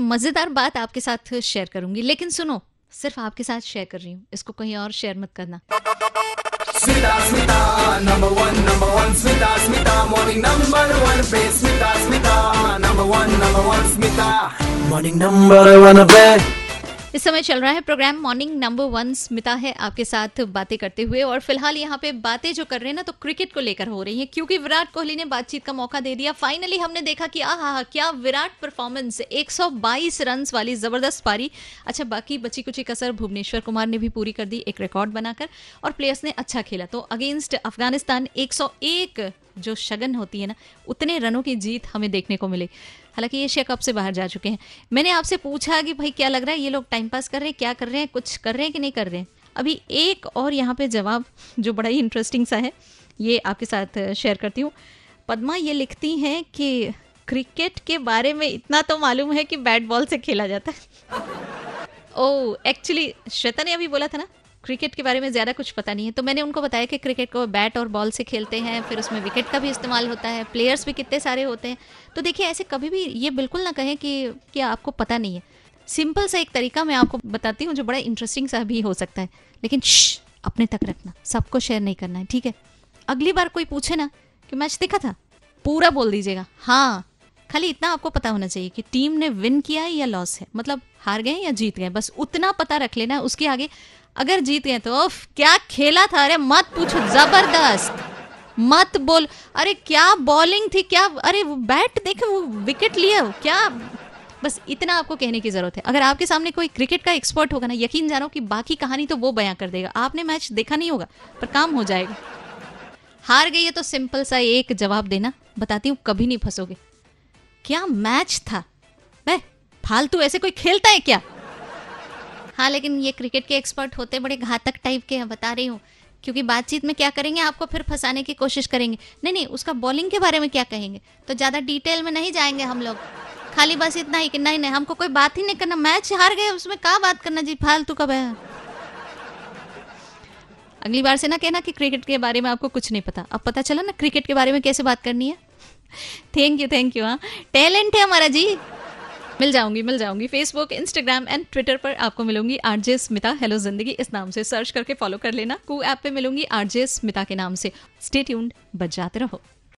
मज़ेदार बात आपके साथ शेयर करूँगी लेकिन सुनो सिर्फ़ आपके साथ शेयर कर रही हूँ इसको कहीं और शेयर मत करना। मॉर्निंग नंबर वन पे Smita Smita morning number one पे। इस समय चल रहा है program. Morning number one Smita है आपके साथ बातें करते हुए और फ़िलहाल यहाँ पे बातें जो कर रहे हैं ना तो क्रिकेट को लेकर हो रही है, क्योंकि विराट कोहली ने बातचीत का मौका दे दिया। फाइनली हमने देखा कि आ हा क्या विराट परफॉर्मेंस 122 रन वाली ज़बरदस्त पारी। अच्छा बाकी बची कुची कसर भुवनेश्वर कुमार ने भी पूरी कर दी, एक रिकॉर्ड बनाकर, और प्लेयर्स ने अच्छा खेला। तो अगेंस्ट अफ़गानिस्तान 101 जो शगन होती है ना, उतने रनों की जीत हमें देखने को मिली। हालाँकि एशिया कप से बाहर जा चुके हैं? मैंने आपसे पूछा कि भाई, क्या लग रहा है ये लोग टाइम पास कर रहे हैं, क्या कर रहे हैं, कुछ कर रहे हैं कि नहीं कर रहे हैं? अभी एक और यहाँ पे जवाब जो बड़ा ही इंटरेस्टिंग सा है, ये आपके साथ शेयर करती हूँ। पद्मा ये लिखती हैं कि क्रिकेट के बारे में इतना तो मालूम है कि बैट बॉल से खेला जाता है। ओ एक्चुअली श्वेता ने अभी बोला था ना क्रिकेट के बारे में ज़्यादा कुछ पता नहीं है। तो मैंने उनको बताया कि क्रिकेट को बैट और बॉल से खेलते हैं, फिर उसमें विकेट का भी इस्तेमाल होता है, प्लेयर्स भी कितने सारे होते हैं। तो देखिए, ऐसे कभी भी ये बिल्कुल ना कहें कि क्या आपको पता नहीं है। सिंपल सा एक तरीका मैं आपको बताती हूँ जो बड़ा इंटरेस्टिंग सा भी हो सकता है। लेकिन अपने तक रखना। सबको शेयर नहीं करना है, ठीक है? अगली बार कोई पूछे ना कि मैच देखा था, पूरा बोल दीजिएगा हाँ खाली इतना आपको पता होना चाहिए कि टीम ने विन किया है या लॉस है। मतलब हार गए या जीत गए बस उतना पता रख लेना उसके आगे अगर जीत गए तो उफ, क्या खेला था? अरे, मत पूछो, ज़बरदस्त। मत बोल, अरे, क्या बॉलिंग थी, क्या, अरे, वो बैट देखे, वो विकेट लिया क्या? बस इतना आपको कहने की ज़रूरत है। अगर आपके सामने कोई क्रिकेट का एक्सपर्ट होगा ना, यकीन जानो कि बाकी कहानी तो वो बयां कर देगा। आपने मैच देखा नहीं होगा, पर काम हो जाएगा। हार गई है तो सिंपल सा एक जवाब देना। बताती हूँ, कभी नहीं फंसोगे। क्या मैच था? बे फालतू ऐसे कोई खेलता है क्या? हाँ लेकिन ये क्रिकेट के एक्सपर्ट होते बड़े घातक टाइप के हैं, बता रही हूँ। क्योंकि बातचीत में क्या करेंगे, आपको फिर फंसाने की कोशिश करेंगे। नहीं नहीं, उसका बॉलिंग के बारे में क्या कहेंगे? तो ज़्यादा डिटेल में नहीं जाएँगे हम लोग। खाली बस इतना ही कि नहीं नहीं, हमको कोई बात ही नहीं करना। मैच हार गए, उसमें कहा बात करना जी? फालतू कब है अगली बार से ना कहना कि क्रिकेट के बारे में आपको कुछ नहीं पता। अब पता चला ना क्रिकेट के बारे में कैसे बात करनी है? थैंक यू थैंक यू हाँ। टैलेंट है हमारा जी। मिल जाऊँगी मिल जाऊँगी। फेसबुक इंस्टाग्राम एंड ट्विटर पर आपको मिलूँगी आरजे स्मिता। हेलो ज़िंदगी, इस नाम से सर्च करके फॉलो कर लेना। कू ऐप पे मिलूँगी आरजे स्मिता के नाम से। स्टे ट्यून्ड बजाते रहो।